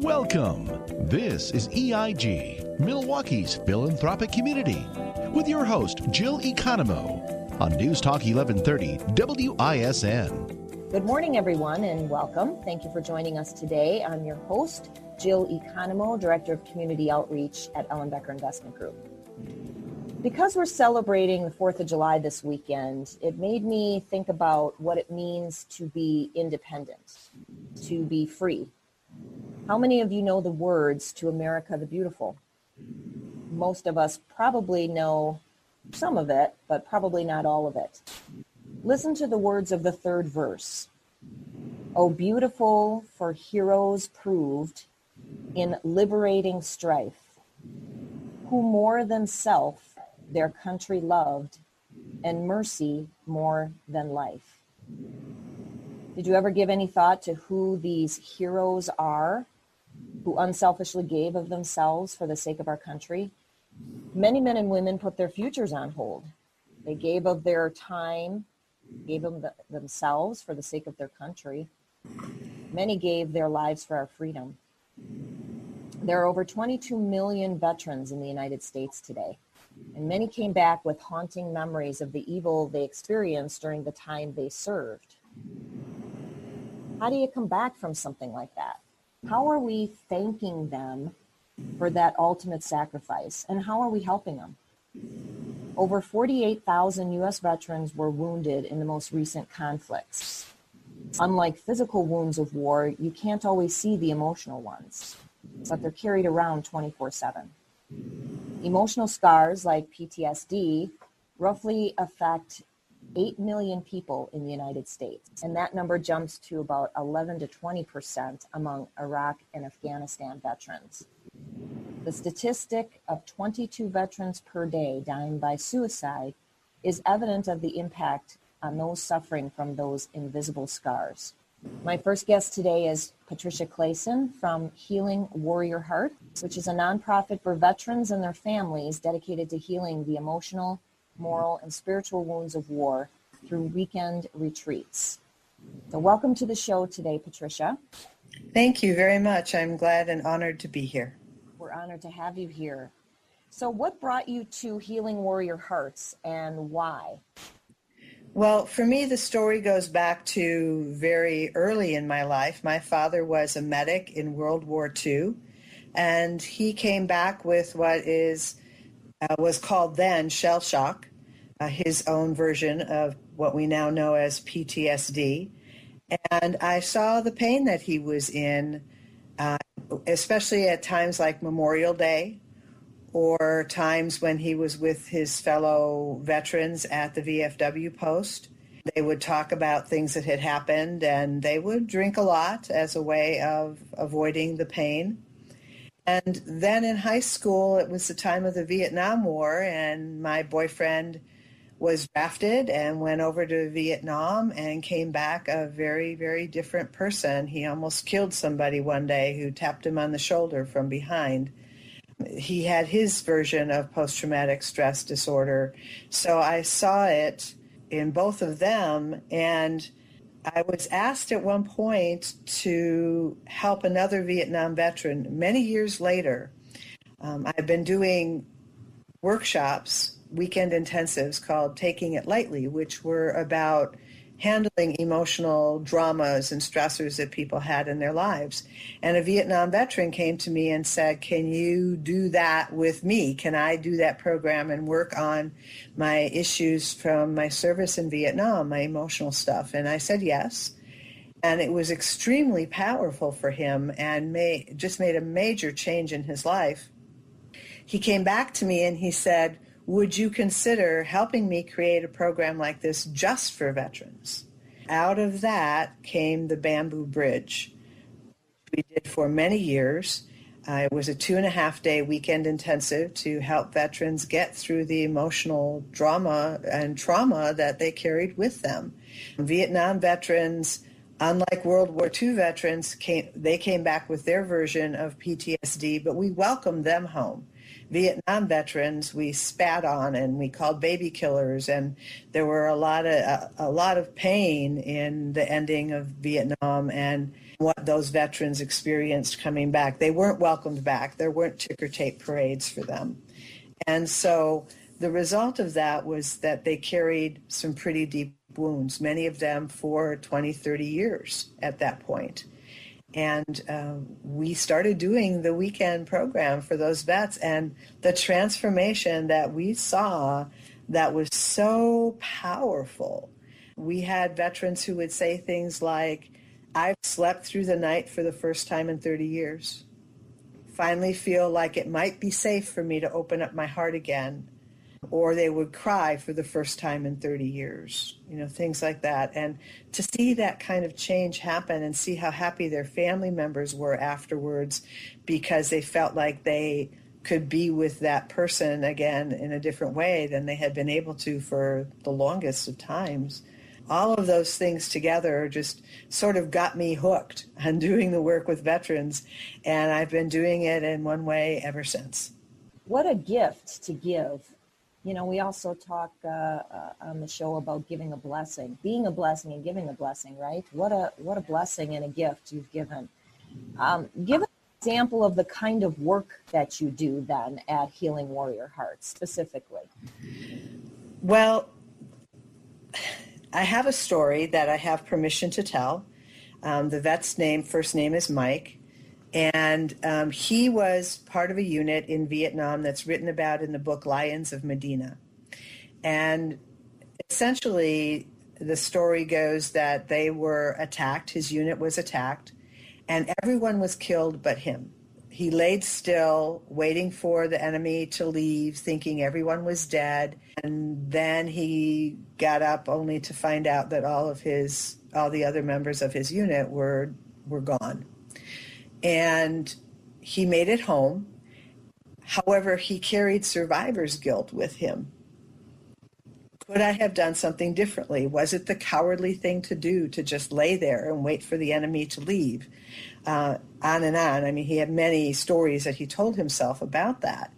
Welcome. This is EIG, Milwaukee's philanthropic community, with your host, Jill Economou, on News Talk 1130 WISN. Good morning, everyone, and welcome. Thank you for joining us today. I'm your host, Jill Economou, Director of Community Outreach at Ellenbecker Investment Group. Because we're celebrating the 4th of July this weekend, it made me think about what it means to be independent, to be free. How many of you know the words to America the Beautiful? Most of us probably know some of it, but probably not all of it. Listen to the words of the third verse. Oh, beautiful for heroes proved in liberating strife, who more than self their country loved, and mercy more than life. Did you ever give any thought to who these heroes are who unselfishly gave of themselves for the sake of our country? Many men and women put their futures on hold. They gave of their time, gave them the, themselves for the sake of their country. Many gave their lives for our freedom. There are over 22 million veterans in the United States today and many came back with haunting memories of the evil they experienced during the time they served. How do you come back from something like that? How are mm-hmm. we thanking them for that ultimate sacrifice, and how are we helping them? Over 48,000 U.S. veterans were wounded in the most recent conflicts. Unlike physical wounds of war, you can't always see the emotional ones, but they're carried around 24 7. Emotional scars like PTSD roughly affect 8 million people in the United States, and that number jumps to about 11 to 20 percent among Iraq and Afghanistan veterans. The statistic of 22 veterans per day dying by suicide is evident of the impact on those suffering from those invisible scars. My first guest today is Patricia Clason from Healing Warrior Heart, which is a nonprofit for veterans and their families dedicated to healing the emotional, moral, and spiritual wounds of war through weekend retreats. So, welcome to the show today, Patricia. Thank you very much. I'm glad and honored to be here. We're honored to have you here. So, what brought you to Healing Warrior Hearts and why? Well, for me, the story goes back to very early in my life. My father was a medic in World War II, and he came back with what is uh, was called then shell shock, his own version of what we now know as PTSD. And I saw the pain that he was in, uh, especially at times like Memorial Day or times when he was with his fellow veterans at the VFW post. They would talk about things that had happened and they would drink a lot as a way of avoiding the pain. And then in high school, it was the time of the Vietnam War, and my boyfriend was drafted and went over to Vietnam and came back a very, very different person. He almost killed somebody one day who tapped him on the shoulder from behind he had his version of post traumatic stress disorder. So I saw it in both of them. And I was asked at one point to help another Vietnam veteran many years later. Um, I've been doing workshops, weekend intensives called Taking It Lightly, which were about handling emotional dramas and stressors that people had in their lives. And a Vietnam veteran came to me and said, Can you do that with me? Can I do that program and work on my issues from my service in Vietnam, my emotional stuff? And I said, Yes. And it was extremely powerful for him and may, just made a major change in his life. He came back to me and he said, would you consider helping me create a program like this just for veterans? Out of that came the Bamboo Bridge. We did for many years. Uh, it was a two and a half day weekend intensive to help veterans get through the emotional drama and trauma that they carried with them. Vietnam veterans, unlike World War II veterans, came, they came back with their version of PTSD, but we welcomed them home Vietnam veterans we spat on and we called baby killers, and there were a lot of a, a lot of pain in the ending of Vietnam and what those veterans experienced coming back. They weren't welcomed back. There weren't ticker tape parades for them, and so the result of that was that they carried some pretty deep wounds, many of them for 20, 30 years at that point. And uh, we started doing the weekend program for those vets, and the transformation that we saw that was so powerful. We had veterans who would say things like, I've slept through the night for the first time in 30 years. Finally, feel like it might be safe for me to open up my heart again or they would cry for the first time in 30 years, you know, things like that. And to see that kind of change happen and see how happy their family members were afterwards because they felt like they could be with that person again in a different way than they had been able to for the longest of times. All of those things together just sort of got me hooked on doing the work with veterans, and I've been doing it in one way ever since. What a gift to give you know, we also talk uh, uh, on the show about giving a blessing, being a blessing and giving a blessing, right? What a what a blessing and a gift you've given. Um, give an example of the kind of work that you do then at Healing Warrior Hearts specifically. Well, I have a story that I have permission to tell. Um, the vet's name, first name is Mike. And um, he was part of a unit in Vietnam that's written about in the book Lions of Medina. And essentially, the story goes that they were attacked, his unit was attacked, and everyone was killed but him. He laid still, waiting for the enemy to leave, thinking everyone was dead. And then he got up only to find out that all of his, all the other members of his unit were, were gone and he made it home. However, he carried survivor's guilt with him. Could I have done something differently? Was it the cowardly thing to do to just lay there and wait for the enemy to leave? Uh, on and on. I mean, he had many stories that he told himself about that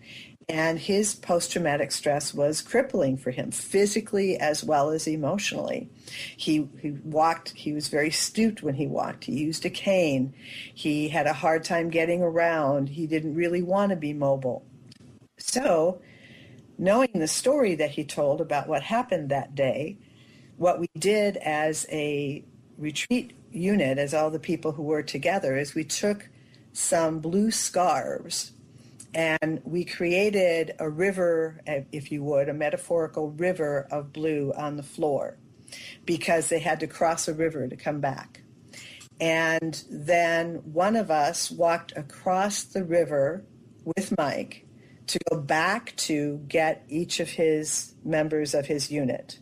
and his post traumatic stress was crippling for him physically as well as emotionally. He, he walked, he was very stooped when he walked. He used a cane. He had a hard time getting around. He didn't really want to be mobile. So, knowing the story that he told about what happened that day, what we did as a retreat unit, as all the people who were together, is we took some blue scarves and we created a river, eh, if you would, a metaphorical river of blue on the floor because they had to cross a river to come back. And then one of us walked across the river with Mike to go back to get each of his members of his unit.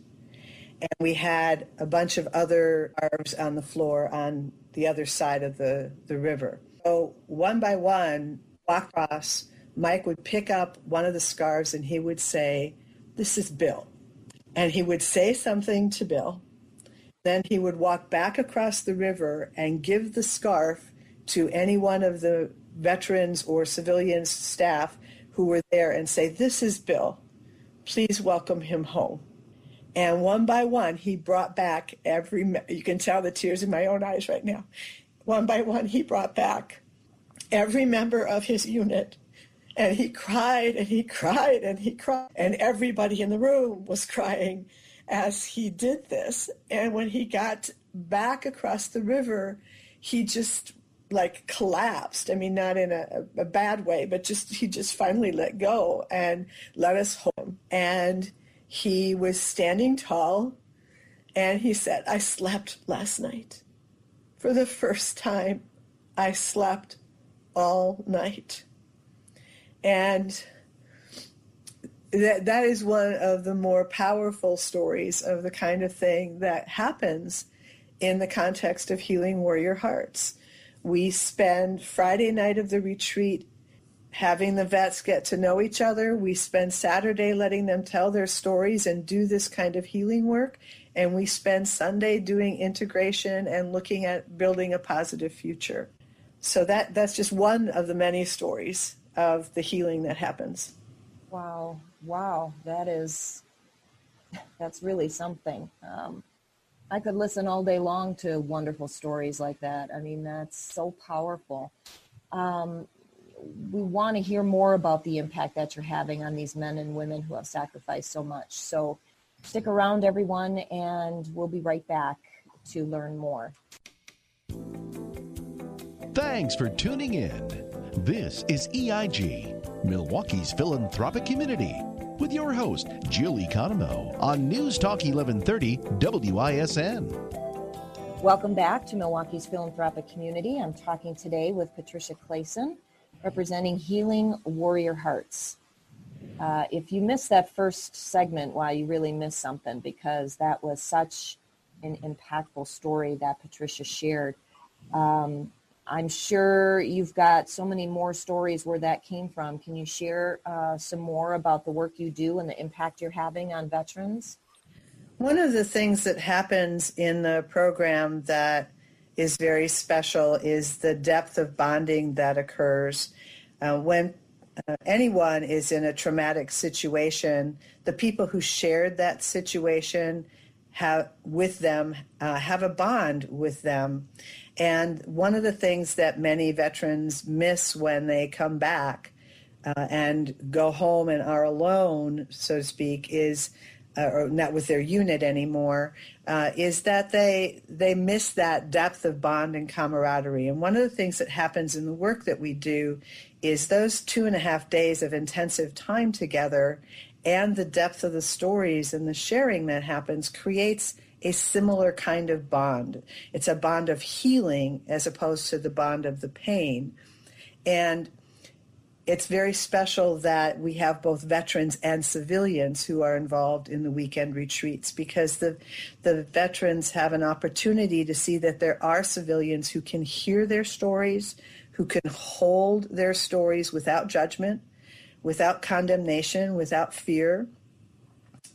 And we had a bunch of other arms on the floor on the other side of the, the river. So one by one, walk across Mike would pick up one of the scarves and he would say, This is Bill. And he would say something to Bill. Then he would walk back across the river and give the scarf to any one of the veterans or civilians staff who were there and say, This is Bill. Please welcome him home. And one by one, he brought back every, you can tell the tears in my own eyes right now. One by one, he brought back every member of his unit and he cried and he cried and he cried. And everybody in the room was crying as he did this. And when he got back across the river, he just like collapsed. I mean, not in a, a bad way, but just he just finally let go and let us home. And he was standing tall and he said, I slept last night. For the first time, I slept all night. And that, that is one of the more powerful stories of the kind of thing that happens in the context of healing warrior hearts. We spend Friday night of the retreat having the vets get to know each other. We spend Saturday letting them tell their stories and do this kind of healing work. And we spend Sunday doing integration and looking at building a positive future. So that, that's just one of the many stories of the healing that happens. Wow, wow, that is that's really something. Um, I could listen all day long to wonderful stories like that. I mean, that's so powerful. Um, we want to hear more about the impact that you're having on these men and women who have sacrificed so much. So stick around, everyone, and we'll be right back to learn more. Thanks for tuning in. This is EIG, Milwaukee's philanthropic community, with your host, Jill Economou, on News Talk 1130 WISN. Welcome back to Milwaukee's philanthropic community. I'm talking today with Patricia Clason, representing Healing Warrior Hearts. Uh, if you missed that first segment, why you really missed something because that was such an impactful story that Patricia shared. Um, I'm sure you've got so many more stories where that came from. Can you share uh, some more about the work you do and the impact you're having on veterans? One of the things that happens in the program that is very special is the depth of bonding that occurs uh, when uh, anyone is in a traumatic situation. The people who shared that situation have with them uh, have a bond with them and one of the things that many veterans miss when they come back uh, and go home and are alone, so to speak, is uh, or not with their unit anymore, uh, is that they they miss that depth of bond and camaraderie. And one of the things that happens in the work that we do is those two and a half days of intensive time together and the depth of the stories and the sharing that happens creates a similar kind of bond. It's a bond of healing as opposed to the bond of the pain. And it's very special that we have both veterans and civilians who are involved in the weekend retreats because the the veterans have an opportunity to see that there are civilians who can hear their stories, who can hold their stories without judgment, without condemnation, without fear,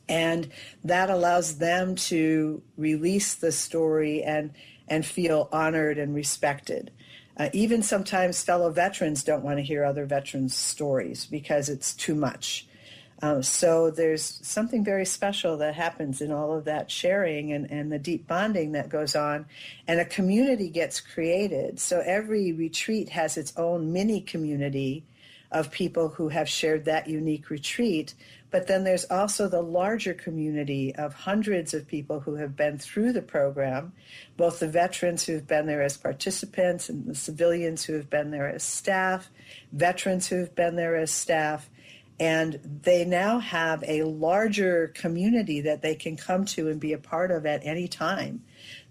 and that allows them to release the story and and feel honored and respected. Uh, even sometimes fellow veterans don't want to hear other veterans' stories because it's too much. Um, so there's something very special that happens in all of that sharing and, and the deep bonding that goes on, and a community gets created. So every retreat has its own mini community of people who have shared that unique retreat but then there's also the larger community of hundreds of people who have been through the program, both the veterans who have been there as participants and the civilians who have been there as staff, veterans who have been there as staff. And they now have a larger community that they can come to and be a part of at any time.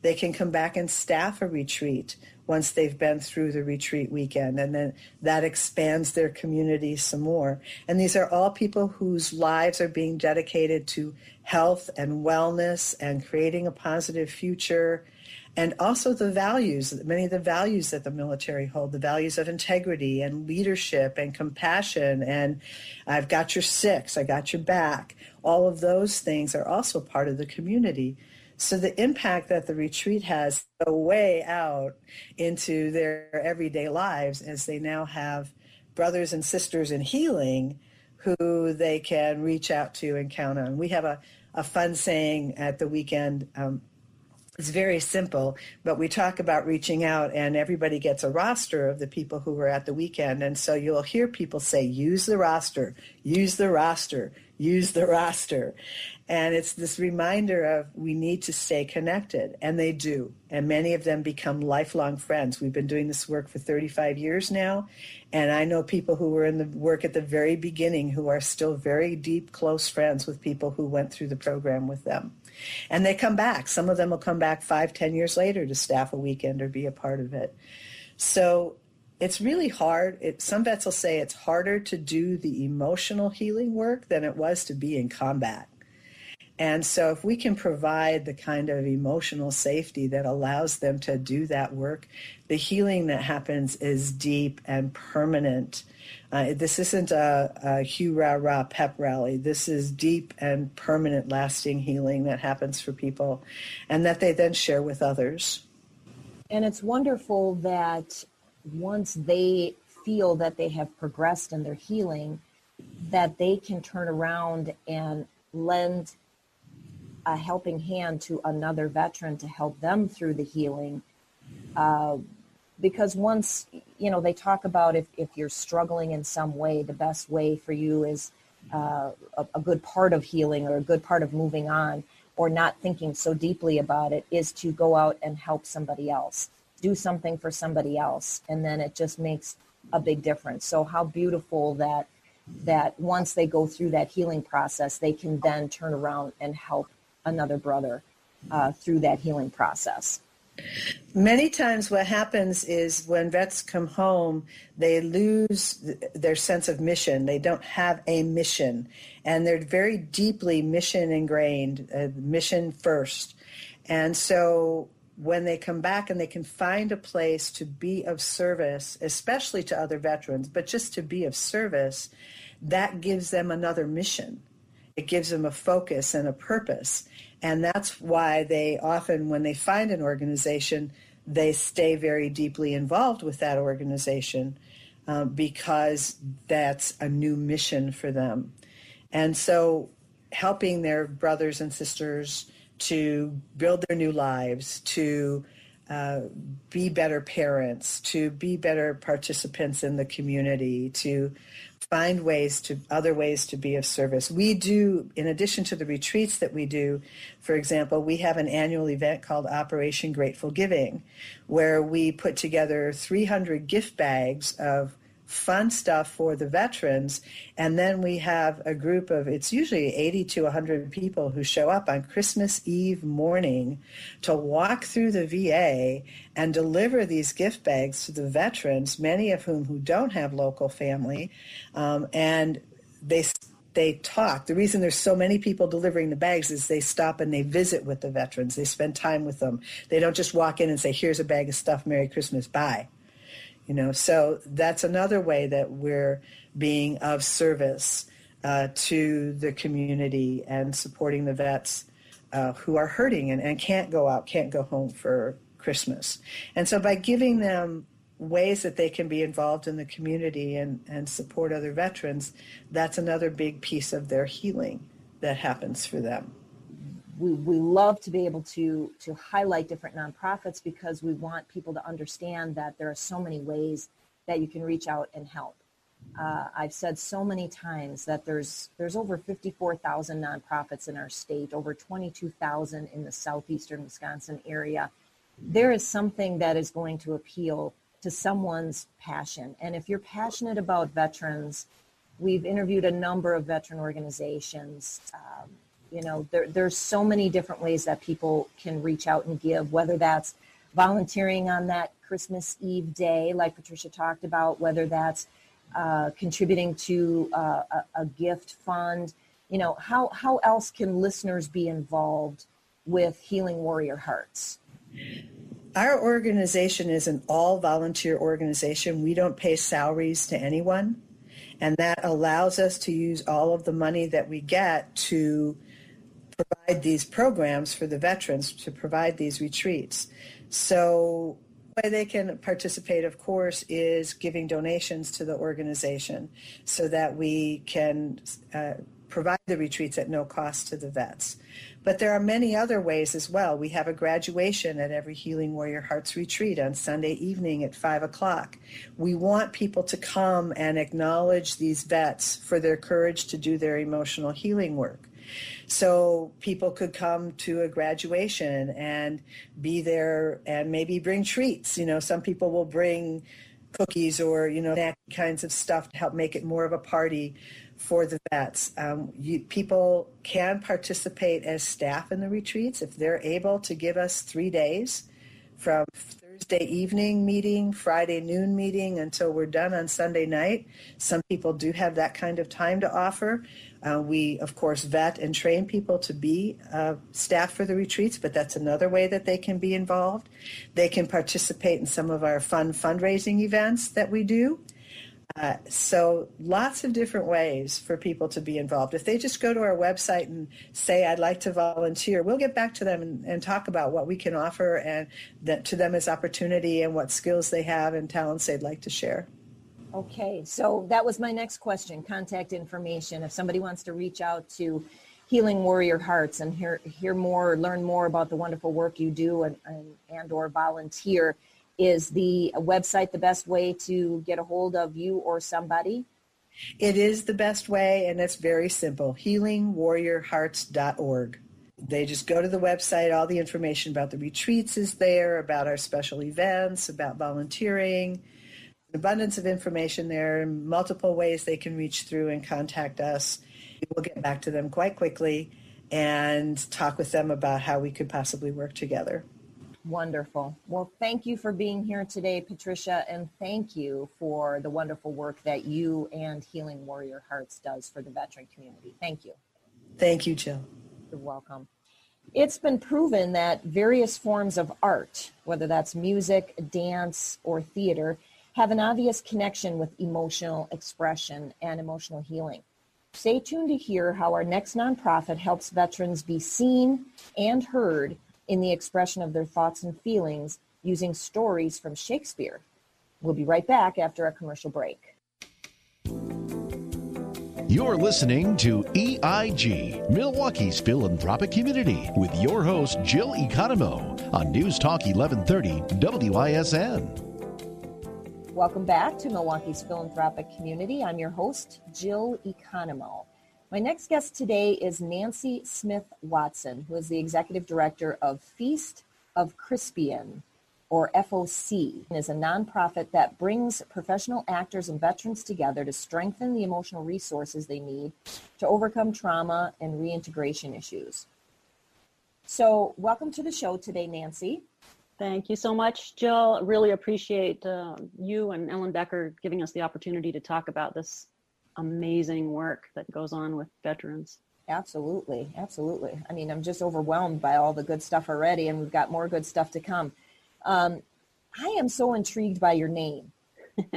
They can come back and staff a retreat once they've been through the retreat weekend. And then that expands their community some more. And these are all people whose lives are being dedicated to health and wellness and creating a positive future. And also the values, many of the values that the military hold, the values of integrity and leadership and compassion and I've got your six, I got your back. All of those things are also part of the community. So the impact that the retreat has way out into their everyday lives as they now have brothers and sisters in healing who they can reach out to and count on. We have a, a fun saying at the weekend. Um, it's very simple, but we talk about reaching out, and everybody gets a roster of the people who were at the weekend. And so you'll hear people say, use the roster, use the roster, use the roster. And it's this reminder of we need to stay connected, and they do. And many of them become lifelong friends. We've been doing this work for 35 years now, and I know people who were in the work at the very beginning who are still very deep, close friends with people who went through the program with them. And they come back. Some of them will come back five, ten years later to staff a weekend or be a part of it. So it's really hard. It, some vets will say it's harder to do the emotional healing work than it was to be in combat. And so, if we can provide the kind of emotional safety that allows them to do that work, the healing that happens is deep and permanent. Uh, this isn't a, a hue rah rah pep rally. This is deep and permanent, lasting healing that happens for people and that they then share with others. And it's wonderful that once they feel that they have progressed in their healing, that they can turn around and lend a helping hand to another veteran to help them through the healing. Uh, because once, you know, they talk about if, if you're struggling in some way, the best way for you is uh, a, a good part of healing or a good part of moving on or not thinking so deeply about it is to go out and help somebody else, do something for somebody else. And then it just makes a big difference. So, how beautiful that that once they go through that healing process, they can then turn around and help another brother uh, through that healing process. Many times, what happens is when vets come home, they lose their sense of mission. They don't have a mission, and they're very deeply mission ingrained, uh, mission first. And so, when they come back and they can find a place to be of service, especially to other veterans, but just to be of service, that gives them another mission. It gives them a focus and a purpose. And that's why they often, when they find an organization, they stay very deeply involved with that organization uh, because that's a new mission for them. And so helping their brothers and sisters to build their new lives, to uh, be better parents, to be better participants in the community, to find ways to other ways to be of service. We do, in addition to the retreats that we do, for example, we have an annual event called Operation Grateful Giving, where we put together 300 gift bags of fun stuff for the veterans. And then we have a group of, it's usually 80 to 100 people who show up on Christmas Eve morning to walk through the VA and deliver these gift bags to the veterans, many of whom who don't have local family. Um, and they they talk. The reason there's so many people delivering the bags is they stop and they visit with the veterans. They spend time with them. They don't just walk in and say, "Here's a bag of stuff. Merry Christmas. Bye." You know, so that's another way that we're being of service uh, to the community and supporting the vets uh, who are hurting and, and can't go out, can't go home for Christmas. And so by giving them ways that they can be involved in the community and, and support other veterans, that's another big piece of their healing that happens for them we, we love to be able to to highlight different nonprofits because we want people to understand that there are so many ways that you can reach out and help. Uh, I've said so many times that there's there's over 54,000 nonprofits in our state, over 22,000 in the southeastern Wisconsin area. There is something that is going to appeal to someone's passion, and if you're passionate about veterans, we've interviewed a number of veteran organizations. Um, you know there, there's so many different ways that people can reach out and give whether that's volunteering on that christmas eve day like patricia talked about whether that's uh, contributing to uh, a, a, gift fund. You know how how else can listeners be involved with healing warrior hearts? Our organization is an all volunteer organization. We don't pay salaries to anyone and that allows us to use all of the money that we get to provide these programs for the veterans to provide these retreats. So way they can participate, of course, is giving donations to the organization so that we can uh, provide the retreats at no cost to the vets. But there are many other ways as well. We have a graduation at every Healing Warrior Hearts retreat on Sunday evening at 5 o'clock. We want people to come and acknowledge these vets for their courage to do their emotional healing work. So people could come to a graduation and be there and maybe bring treats. You know, some people will bring cookies or, you know, that kinds of stuff to help make it more of a party for the vets. Um, you, people can participate as staff in the retreats if they're able to give us three days from Thursday evening meeting, Friday noon meeting until we're done on Sunday night. Some people do have that kind of time to offer. Uh, we, of course, vet and train people to be uh, staff for the retreats, but that's another way that they can be involved. They can participate in some of our fun fundraising events that we do. Uh, so, lots of different ways for people to be involved. If they just go to our website and say, I'd like to volunteer, we'll get back to them and, and talk about what we can offer and that to them as opportunity and what skills they have and talents they'd like to share. Okay, so that was my next question contact information. If somebody wants to reach out to Healing Warrior Hearts and hear, hear more, learn more about the wonderful work you do and, and, and or volunteer, is the website the best way to get a hold of you or somebody? It is the best way, and it's very simple healingwarriorhearts.org. They just go to the website, all the information about the retreats is there, about our special events, about volunteering abundance of information there, multiple ways they can reach through and contact us. We'll get back to them quite quickly and talk with them about how we could possibly work together. Wonderful. Well, thank you for being here today, Patricia, and thank you for the wonderful work that you and Healing Warrior Hearts does for the veteran community. Thank you. Thank you, Jill. You're welcome. It's been proven that various forms of art, whether that's music, dance, or theater, have an obvious connection with emotional expression and emotional healing. Stay tuned to hear how our next nonprofit helps veterans be seen and heard in the expression of their thoughts and feelings using stories from Shakespeare. We'll be right back after a commercial break. You're listening to EIG, Milwaukee's philanthropic community, with your host, Jill Economou, on News Talk 1130 WISN. Welcome back to Milwaukee's philanthropic community. I'm your host, Jill Economou. My next guest today is Nancy Smith Watson, who is the executive director of Feast of Crispian, or FOC, and is a nonprofit that brings professional actors and veterans together to strengthen the emotional resources they need to overcome trauma and reintegration issues. So, welcome to the show today, Nancy. Thank you so much, Jill. Really appreciate uh, you and Ellenbecker giving us the opportunity to talk about this amazing work that goes on with veterans. Absolutely, absolutely. I mean, I'm just overwhelmed by all the good stuff already, and we've got more good stuff to come. Um, I am so intrigued by your name.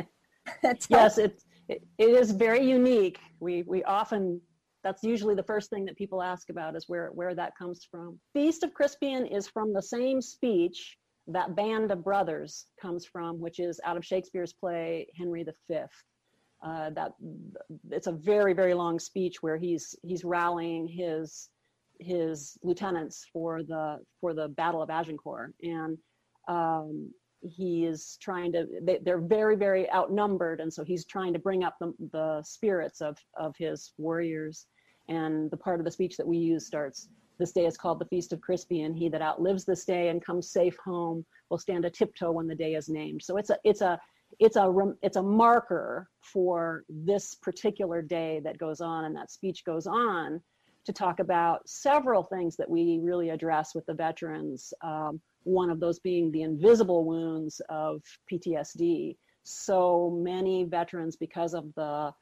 yes, it, it it is very unique. We we often that's usually the first thing that people ask about is where where that comes from. Feast of Crispian is from the same speech that band of brothers comes from, which is out of Shakespeare's play Henry V. Uh, that it's a very very long speech where he's he's rallying his his lieutenants for the for the Battle of Agincourt, and um, he is trying to. They, they're very very outnumbered, and so he's trying to bring up the the spirits of of his warriors. And the part of the speech that we use starts this day is called the Feast of Crispian. He that outlives this day and comes safe home will stand a tiptoe when the day is named. So it's a it's a it's a it's a marker for this particular day that goes on, and that speech goes on to talk about several things that we really address with the veterans. Um, one of those being the invisible wounds of PTSD. So many veterans, because of the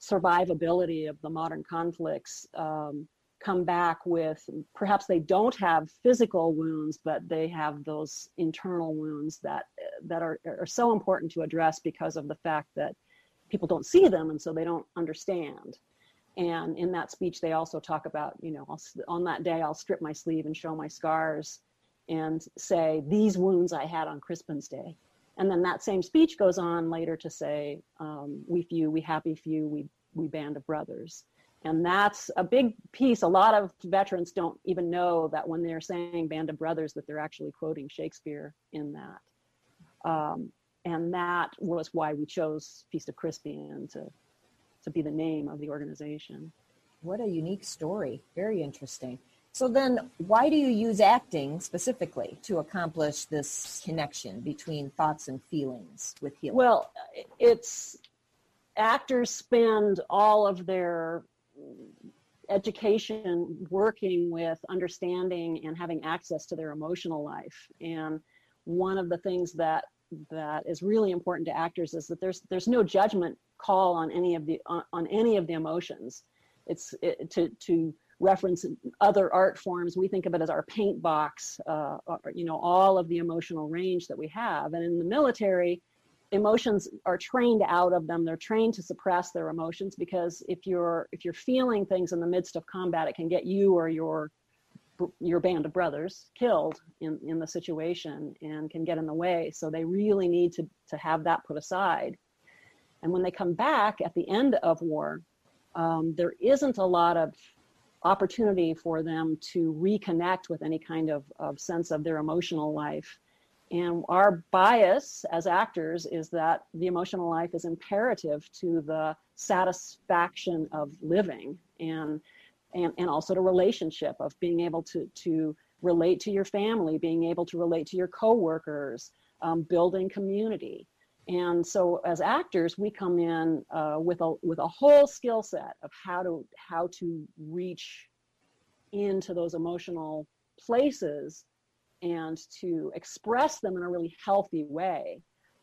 survivability of the modern conflicts, um, come back with perhaps they don't have physical wounds but they have those internal wounds that that are, are so important to address because of the fact that people don't see them and so they don't understand. And in that speech they also talk about you know I'll, on that day i'll strip my sleeve and show my scars and say these wounds i had on crispin's day. And then that same speech goes on later to say um, we few we happy few we we band of brothers and that's a big piece. A lot of veterans don't even know that when they're saying Band of Brothers, that they're actually quoting Shakespeare in that. Um, and that was why we chose Feast of Crispian to, to be the name of the organization. What a unique story. Very interesting. So then, why do you use acting specifically to accomplish this connection between thoughts and feelings with healing? Well, it's actors spend all of their education working with understanding and having access to their emotional life. And one of the things that that is really important to actors is that there's there's no judgment call on any of the on, on any of the emotions. It's it, to to reference other art forms we think of it as our paint box uh, you know all of the emotional range that we have. And in the military emotions are trained out of them. They're trained to suppress their emotions because if you're if you're feeling things in the midst of combat it can get you or your your band of brothers killed in in the situation and can get in the way. So they really need to to have that put aside. And when they come back at the end of war, um, there isn't a lot of opportunity for them to reconnect with any kind of, of sense of their emotional life. And our bias as actors is that the emotional life is imperative to the satisfaction of living and and, and also to relationship of being able to to relate to your family, being able to relate to your coworkers, um, building community. And so, as actors, we come in uh, with a with a whole skill set of how to how to reach into those emotional places and to express them in a really healthy way.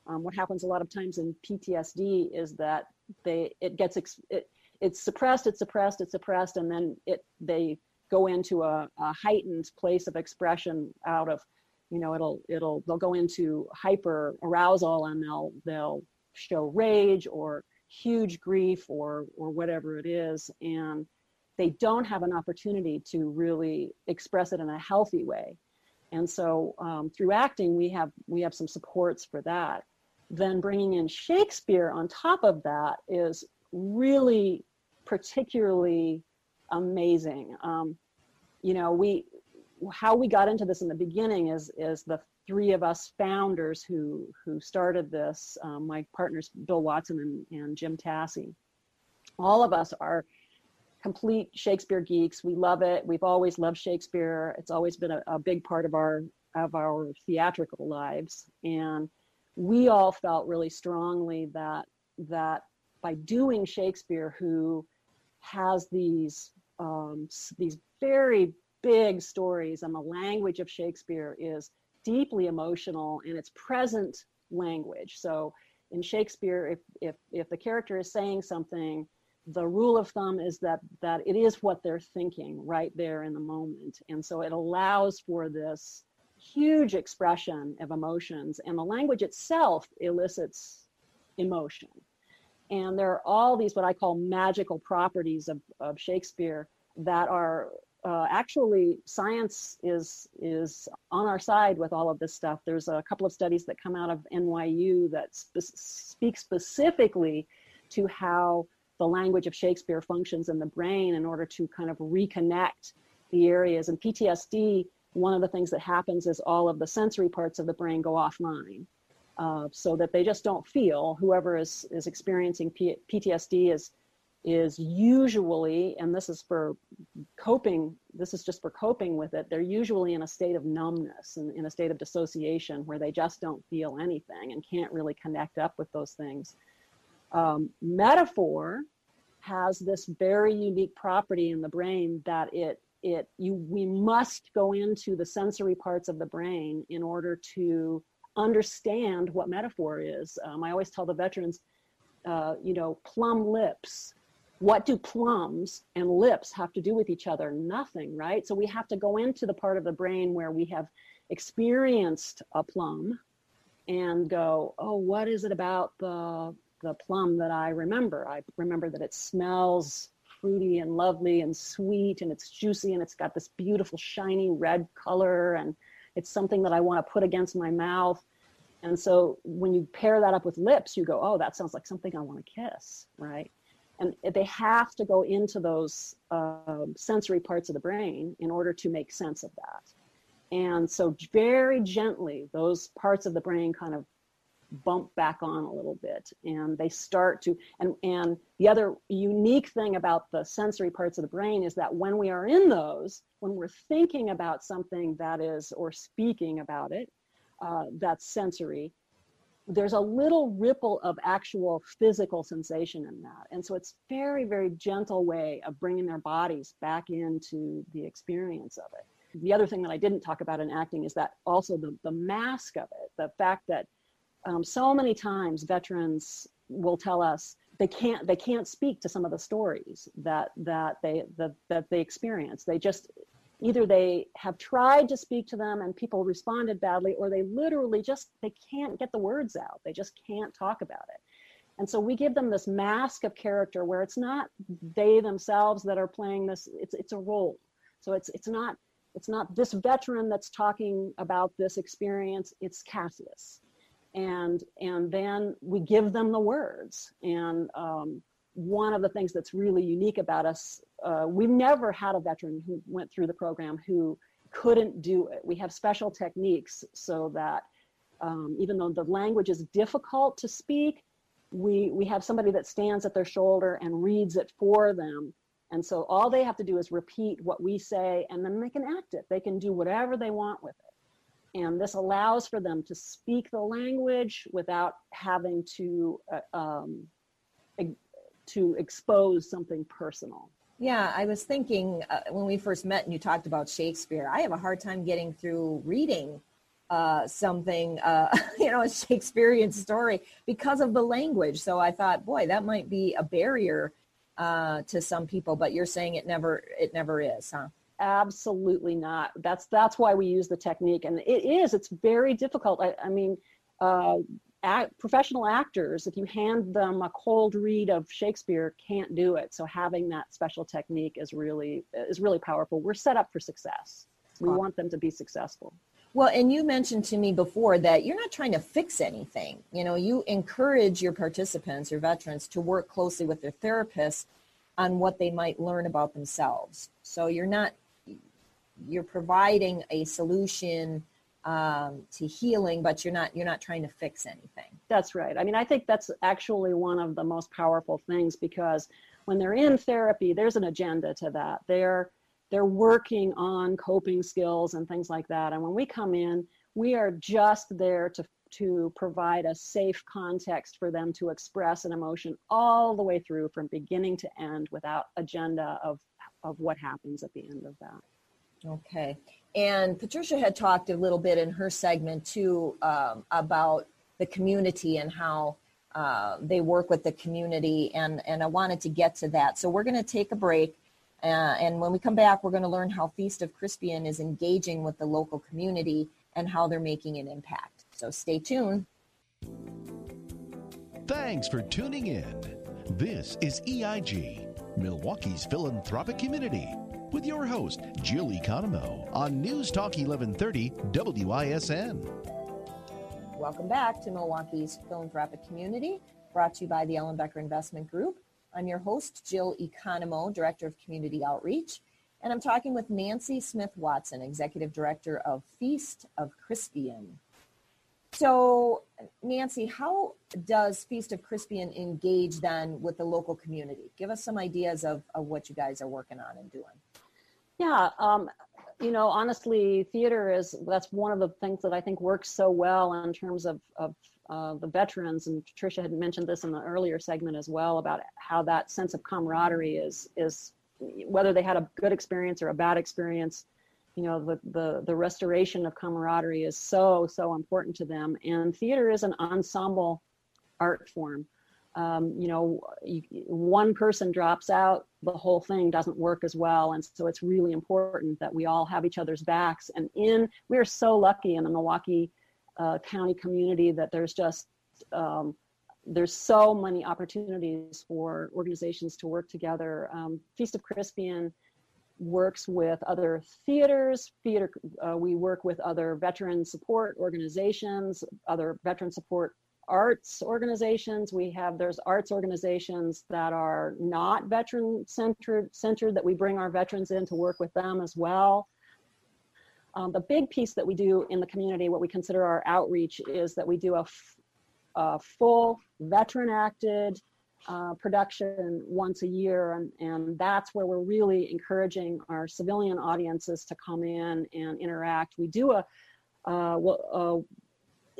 Um, what happens a lot of times in PTSD is that they it gets ex- it, it's suppressed, it's suppressed, it's suppressed, and then it they go into a, a heightened place of expression out of you know it'll it'll they'll go into hyper arousal and they'll they'll show rage or huge grief or or whatever it is and they don't have an opportunity to really express it in a healthy way and so um, through acting we have we have some supports for that. Then bringing in shakespeare on top of that is really particularly amazing. Um, you know we how we got into this in the beginning is is the three of us founders who who started this um, my partners bill watson and, and jim Tasse all of us are complete shakespeare geeks. We love it. We've always loved shakespeare. It's always been a, a big part of our of our theatrical lives. And we all felt really strongly that that by doing shakespeare who has these um, these very big stories and the language of Shakespeare is deeply emotional and it's present language. So in Shakespeare, if, if, if the character is saying something, the rule of thumb is that that it is what they're thinking right there in the moment. And so it allows for this huge expression of emotions and the language itself elicits emotion. And there are all these what I call magical properties of, of Shakespeare that are uh, actually science is is on our side with all of this stuff. There's a couple of studies that come out of NYU that spe- speak specifically to how the language of Shakespeare functions in the brain in order to kind of reconnect the areas. And PTSD, one of the things that happens is all of the sensory parts of the brain go offline. Uh, so that they just don't feel. Whoever is is experiencing P- PTSD is is usually, and this is for coping, this is just for coping with it, they're usually in a state of numbness and in a state of dissociation where they just don't feel anything and can't really connect up with those things. Um, metaphor has this very unique property in the brain that it it you we must go into the sensory parts of the brain in order to understand what metaphor is. Um, I always tell the veterans, uh, you know, plum lips what do plums and lips have to do with each other? Nothing, right? So we have to go into the part of the brain where we have experienced a plum and go, oh, what is it about the the plum that I remember? I remember that it smells fruity and lovely and sweet and it's juicy and it's got this beautiful shiny red color and it's something that I want to put against my mouth. And so when you pair that up with lips, you go, oh, that sounds like something I want to kiss, right? and they have to go into those uh, sensory parts of the brain in order to make sense of that and so very gently those parts of the brain kind of bump back on a little bit and they start to and and the other unique thing about the sensory parts of the brain is that when we are in those when we're thinking about something that is or speaking about it uh, that's sensory there's a little ripple of actual physical sensation in that. And so it's very, very gentle way of bringing their bodies back into the experience of it. The other thing that I didn't talk about in acting is that also the, the mask of it, the fact that um, so many times veterans will tell us they can't they can't speak to some of the stories that that they that, that they experience. They just either they have tried to speak to them and people responded badly or they literally just they can't get the words out. They just can't talk about it. And so we give them this mask of character where it's not they themselves that are playing this it's it's a role. So it's it's not it's not this veteran that's talking about this experience it's cassius and and then we give them the words. And um, one of the things that's really unique about us uh, we've never had a veteran who went through the program who couldn't do it. We have special techniques so that um, even though the language is difficult to speak we we have somebody that stands at their shoulder and reads it for them. And so all they have to do is repeat what we say and then they can act it. They can do whatever they want with it and this allows for them to speak the language without having to uh, um, to expose something personal. Yeah, I was thinking uh, when we first met and you talked about Shakespeare, I have a hard time getting through reading uh, something, uh, you know, a Shakespearean story because of the language. So I thought, boy, that might be a barrier uh, to some people. But you're saying it never, it never is, huh? Absolutely not. That's that's why we use the technique and it is it's very difficult. I, I mean uh, act, professional actors if you hand them a cold read of shakespeare can't do it. So having that special technique is really is really powerful. We're set up for success. We want them to be successful. Well, and you mentioned to me before that you're not trying to fix anything. You know, you encourage your participants, your veterans, to work closely with their therapists on what they might learn about themselves. So you're not you're providing a solution um, to healing, but you're not you're not trying to fix anything. That's right. I mean, I think that's actually one of the most powerful things because when they're in therapy, there's an agenda to that. They're they're working on coping skills and things like that. And when we come in, we are just there to to provide a safe context for them to express an emotion all the way through from beginning to end without agenda of of what happens at the end of that. Okay. And Patricia had talked a little bit in her segment too um, about the community and how uh, they work with the community, and, and I wanted to get to that. So we're going to take a break. Uh, and when we come back, we're going to learn how Feast of Crispian is engaging with the local community and how they're making an impact. So stay tuned. Thanks for tuning in. This is EIG, Milwaukee's philanthropic community with your host, Jill Economo, on News Talk 1130 WISN. Welcome back to Milwaukee's philanthropic community, brought to you by the Ellenbecker Investment Group. I'm your host, Jill Economo, Director of Community Outreach, and I'm talking with Nancy Smith Watson, Executive Director of Feast of Crispian. So, Nancy, how does Feast of Crispian engage then with the local community? Give us some ideas of, of what you guys are working on and doing. Yeah, um, you know, honestly, theater is that's one of the things that I think works so well in terms of, of uh, the veterans. And Patricia had mentioned this in the earlier segment as well about how that sense of camaraderie is is whether they had a good experience or a bad experience. You know, the the the restoration of camaraderie is so so important to them. And theater is an ensemble art form um, you know, you, one person drops out, the whole thing doesn't work as well. And so it's really important that we all have each other's backs. And in, we are so lucky in the Milwaukee uh, County community that there's just, um, there's so many opportunities for organizations to work together. Um, Feast of Crispian works with other theaters. Theater, uh, we work with other veteran support organizations, other veteran support arts organizations. We have there's arts organizations that are not veteran centered centered that we bring our veterans in to work with them as well. Um, the big piece that we do in the community, what we consider our outreach, is that we do a, f- a full veteran acted uh, production once a year, and, and that's where we're really encouraging our civilian audiences to come in and interact. We do a uh, uh,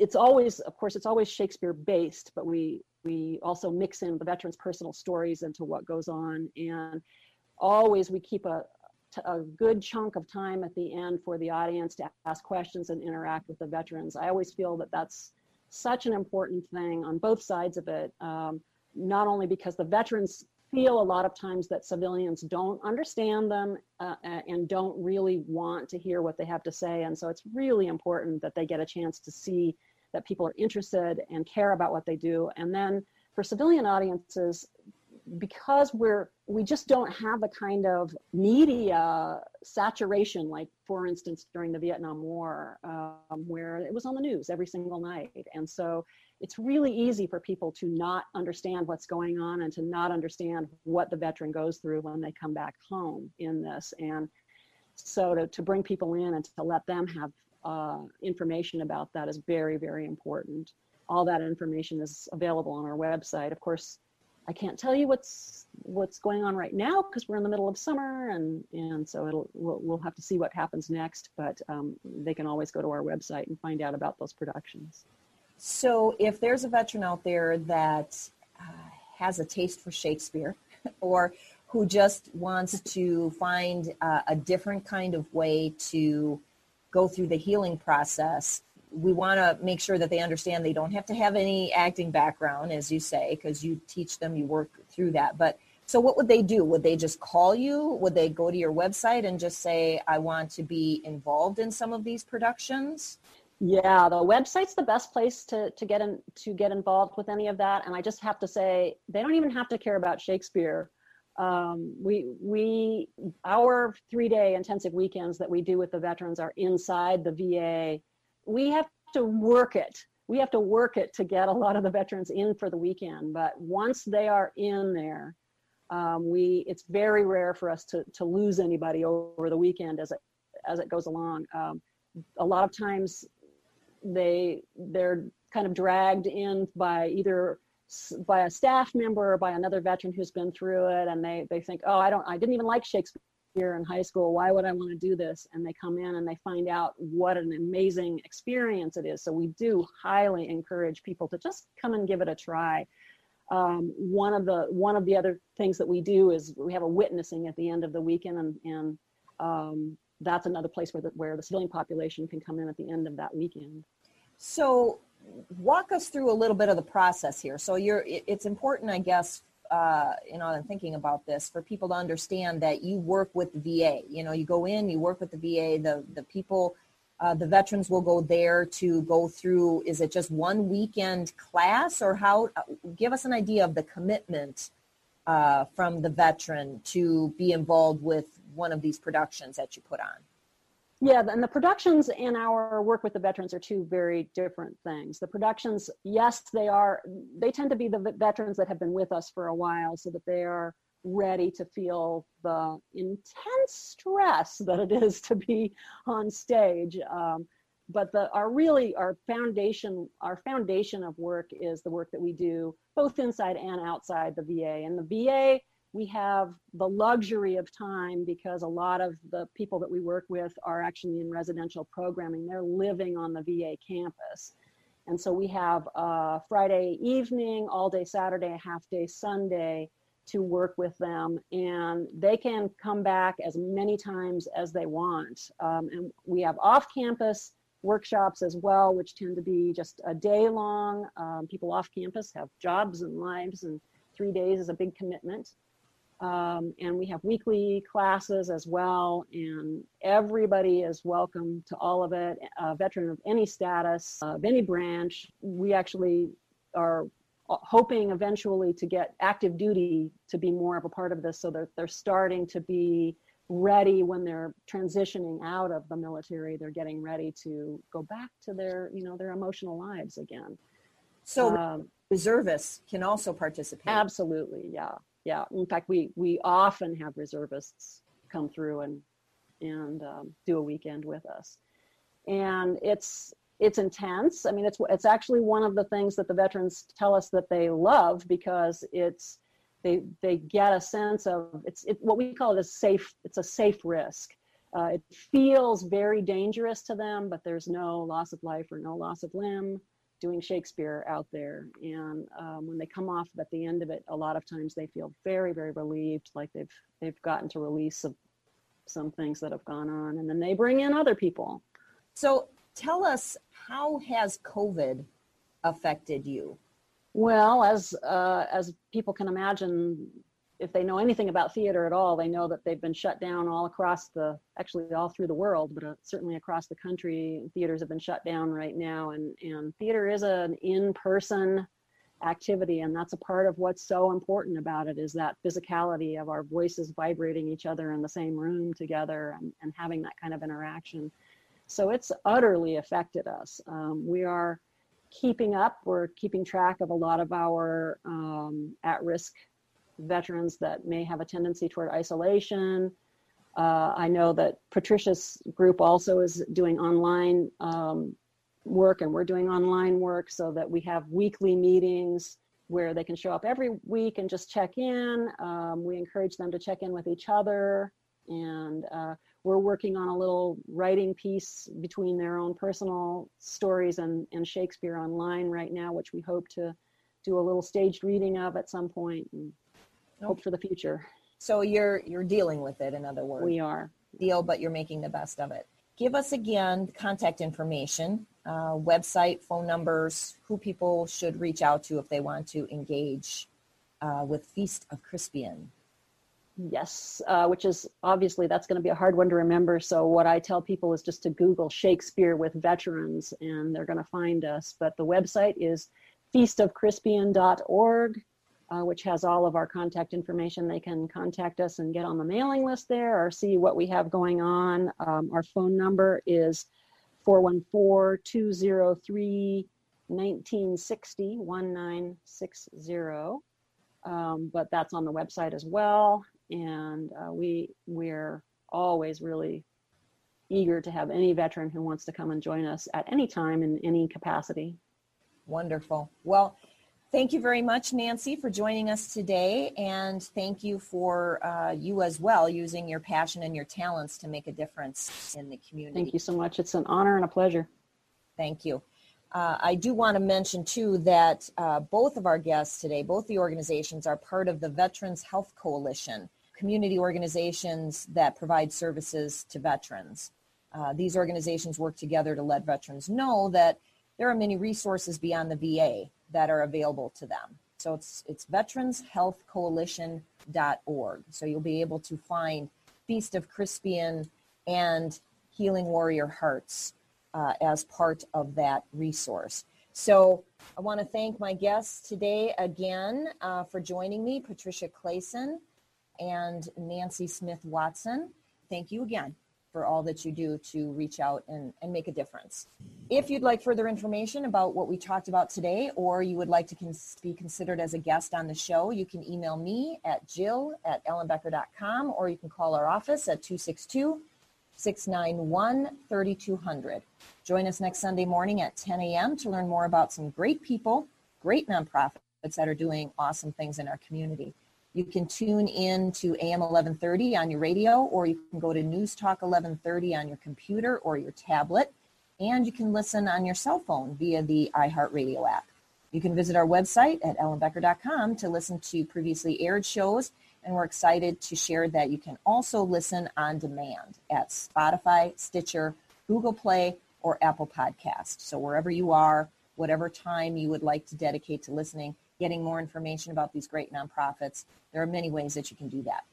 it's always, of course, it's always Shakespeare based, but we we also mix in the veterans' personal stories into what goes on, and always we keep a a good chunk of time at the end for the audience to ask questions and interact with the veterans. I always feel that that's such an important thing on both sides of it. Um, not only because the veterans feel a lot of times that civilians don't understand them uh, and don't really want to hear what they have to say. And so it's really important that they get a chance to see that people are interested and care about what they do. And then for civilian audiences, because we're we just don't have the kind of media saturation like for instance during the vietnam war um, where it was on the news every single night and so it's really easy for people to not understand what's going on and to not understand what the veteran goes through when they come back home in this and so to, to bring people in and to let them have uh, information about that is very very important all that information is available on our website of course I can't tell you what's what's going on right now because we're in the middle of summer and and so it'll we'll, we'll have to see what happens next. But um, they can always go to our website and find out about those productions. So if there's a veteran out there that uh, has a taste for Shakespeare, or who just wants to find uh, a different kind of way to go through the healing process we want to make sure that they understand they don't have to have any acting background, as you say, because you teach them, you work through that. But so, what would they do? Would they just call you? Would they go to your website and just say, I want to be involved in some of these productions? Yeah, the website's the best place to, to get in, to get involved with any of that. And I just have to say, they don't even have to care about Shakespeare. Um, we we our three day intensive weekends that we do with the veterans are inside the VA we have to work it. We have to work it to get a lot of the veterans in for the weekend. But once they are in there, um, we it's very rare for us to to lose anybody over the weekend as it as it goes along. Um, a lot of times they they're kind of dragged in by either by a staff member or by another veteran who's been through it and they they think oh i don't i didn't even like shakespeare in high school. Why would i want to do this? And they come in and they find out what an amazing experience it is. So we do highly encourage people to just come and give it a try. Um, one of the one of the other things that we do is we have a witnessing at the end of the weekend and, and um, that's another place where the, where the civilian population can come in at the end of that weekend. So walk us through a little bit of the process here so you're it's important i guess uh, you know, I'm thinking about this for people to understand that you work with the VA. You know, you go in, you work with the VA. The the people, uh, the veterans will go there to go through. Is it just one weekend class, or how? Uh, give us an idea of the commitment uh, from the veteran to be involved with one of these productions that you put on. Yeah, and the productions and our work with the veterans are two very different things. The productions, yes, they are, they tend to be the veterans that have been with us for a while so that they are ready to feel the intense stress that it is to be on stage. Um, but the our really our foundation our foundation of work is the work that we do both inside and outside the VA. And the VA we have the luxury of time because a lot of the people that we work with are actually in residential programming. They're living on the VA campus. And so we have a Friday evening, all day Saturday, half day Sunday to work with them. And they can come back as many times as they want. Um, and we have off campus workshops as well, which tend to be just a day long. Um, people off campus have jobs and lives, and three days is a big commitment. Um, and we have weekly classes as well, and everybody is welcome to all of it. A veteran of any status, of any branch, we actually are hoping eventually to get active duty to be more of a part of this, so that they're starting to be ready when they're transitioning out of the military. They're getting ready to go back to their, you know, their emotional lives again. So um, reservists can also participate. Absolutely, yeah yeah in fact we we often have reservists come through and and um, do a weekend with us. And it's it's intense. I mean it's it's actually one of the things that the veterans tell us that they love because it's they they get a sense of it's it, what we call it a safe it's a safe risk. Uh, it feels very dangerous to them but there's no loss of life or no loss of limb doing Shakespeare out there. And um, when they come off at the end of it, a lot of times they feel very, very relieved, like they've they've gotten to release some some things that have gone on, and then they bring in other people. So tell us, how has COVID affected you? Well, as uh, as people can imagine, if they know anything about theater at all, they know that they've been shut down all across the, actually all through the world, but uh, certainly across the country. Theaters have been shut down right now, and and theater is an in-person activity and that's a part of what's so important about it is that physicality of our voices vibrating each other in the same room together and, and having that kind of interaction so it's utterly affected us um, we are keeping up we're keeping track of a lot of our um, at-risk veterans that may have a tendency toward isolation uh, i know that patricia's group also is doing online um, work and we're doing online work so that we have weekly meetings where they can show up every week and just check in. Um, we encourage them to check in with each other. And uh, we're working on a little writing piece between their own personal stories and, and Shakespeare online right now, which we hope to do a little staged reading of at some point and hope for the future. So you're you're dealing with it, in other words. We are. Deal, but you're making the best of it. Give us again contact information uh, website, phone numbers, who people should reach out to if they want to engage uh, with Feast of Crispian. Yes, uh, which is obviously that's going to be a hard one to remember. So what I tell people is just to Google Shakespeare with veterans, and they're going to find us. But the website is feastofcrispian.org, uh, which has all of our contact information. They can contact us and get on the mailing list there, or see what we have going on. Um, our phone number is 414-203-1960, 1960. Um, but that's on the website as well. And uh, we, we're always really eager to have any veteran who wants to come and join us at any time in any capacity. Wonderful. Well, Thank you very much, Nancy, for joining us today. And thank you for uh, you as well using your passion and your talents to make a difference in the community. Thank you so much. It's an honor and a pleasure. Thank you. Uh, I do want to mention, too, that uh, both of our guests today, both the organizations, are part of the Veterans Health Coalition, community organizations that provide services to veterans. Uh, these organizations work together to let veterans know that there are many resources beyond the VA that are available to them. So it's it's veteranshealthcoalition.org. So you'll be able to find Feast of Crispian and Healing Warrior Hearts uh, as part of that resource. So I want to thank my guests today again uh, for joining me, Patricia Clason and Nancy Smith Watson. Thank you again for all that you do to reach out and, and make a difference. If you'd like further information about what we talked about today, or you would like to cons- be considered as a guest on the show, you can email me at jill at ellenbecker.com, or you can call our office at 262 691 3200. Join us next Sunday morning at 10 a.m. to learn more about some great people, great nonprofits that are doing awesome things in our community. You can tune in to AM 1130 on your radio, or you can go to News Talk 1130 on your computer or your tablet, and you can listen on your cell phone via the iHeartRadio app. You can visit our website at ellenbecker.com to listen to previously aired shows, and we're excited to share that you can also listen on demand at Spotify, Stitcher, Google Play, or Apple Podcast. So wherever you are, whatever time you would like to dedicate to listening, getting more information about these great nonprofits. There are many ways that you can do that.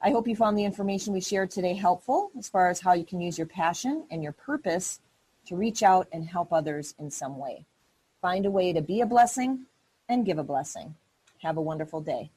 I hope you found the information we shared today helpful as far as how you can use your passion and your purpose to reach out and help others in some way. Find a way to be a blessing and give a blessing. Have a wonderful day.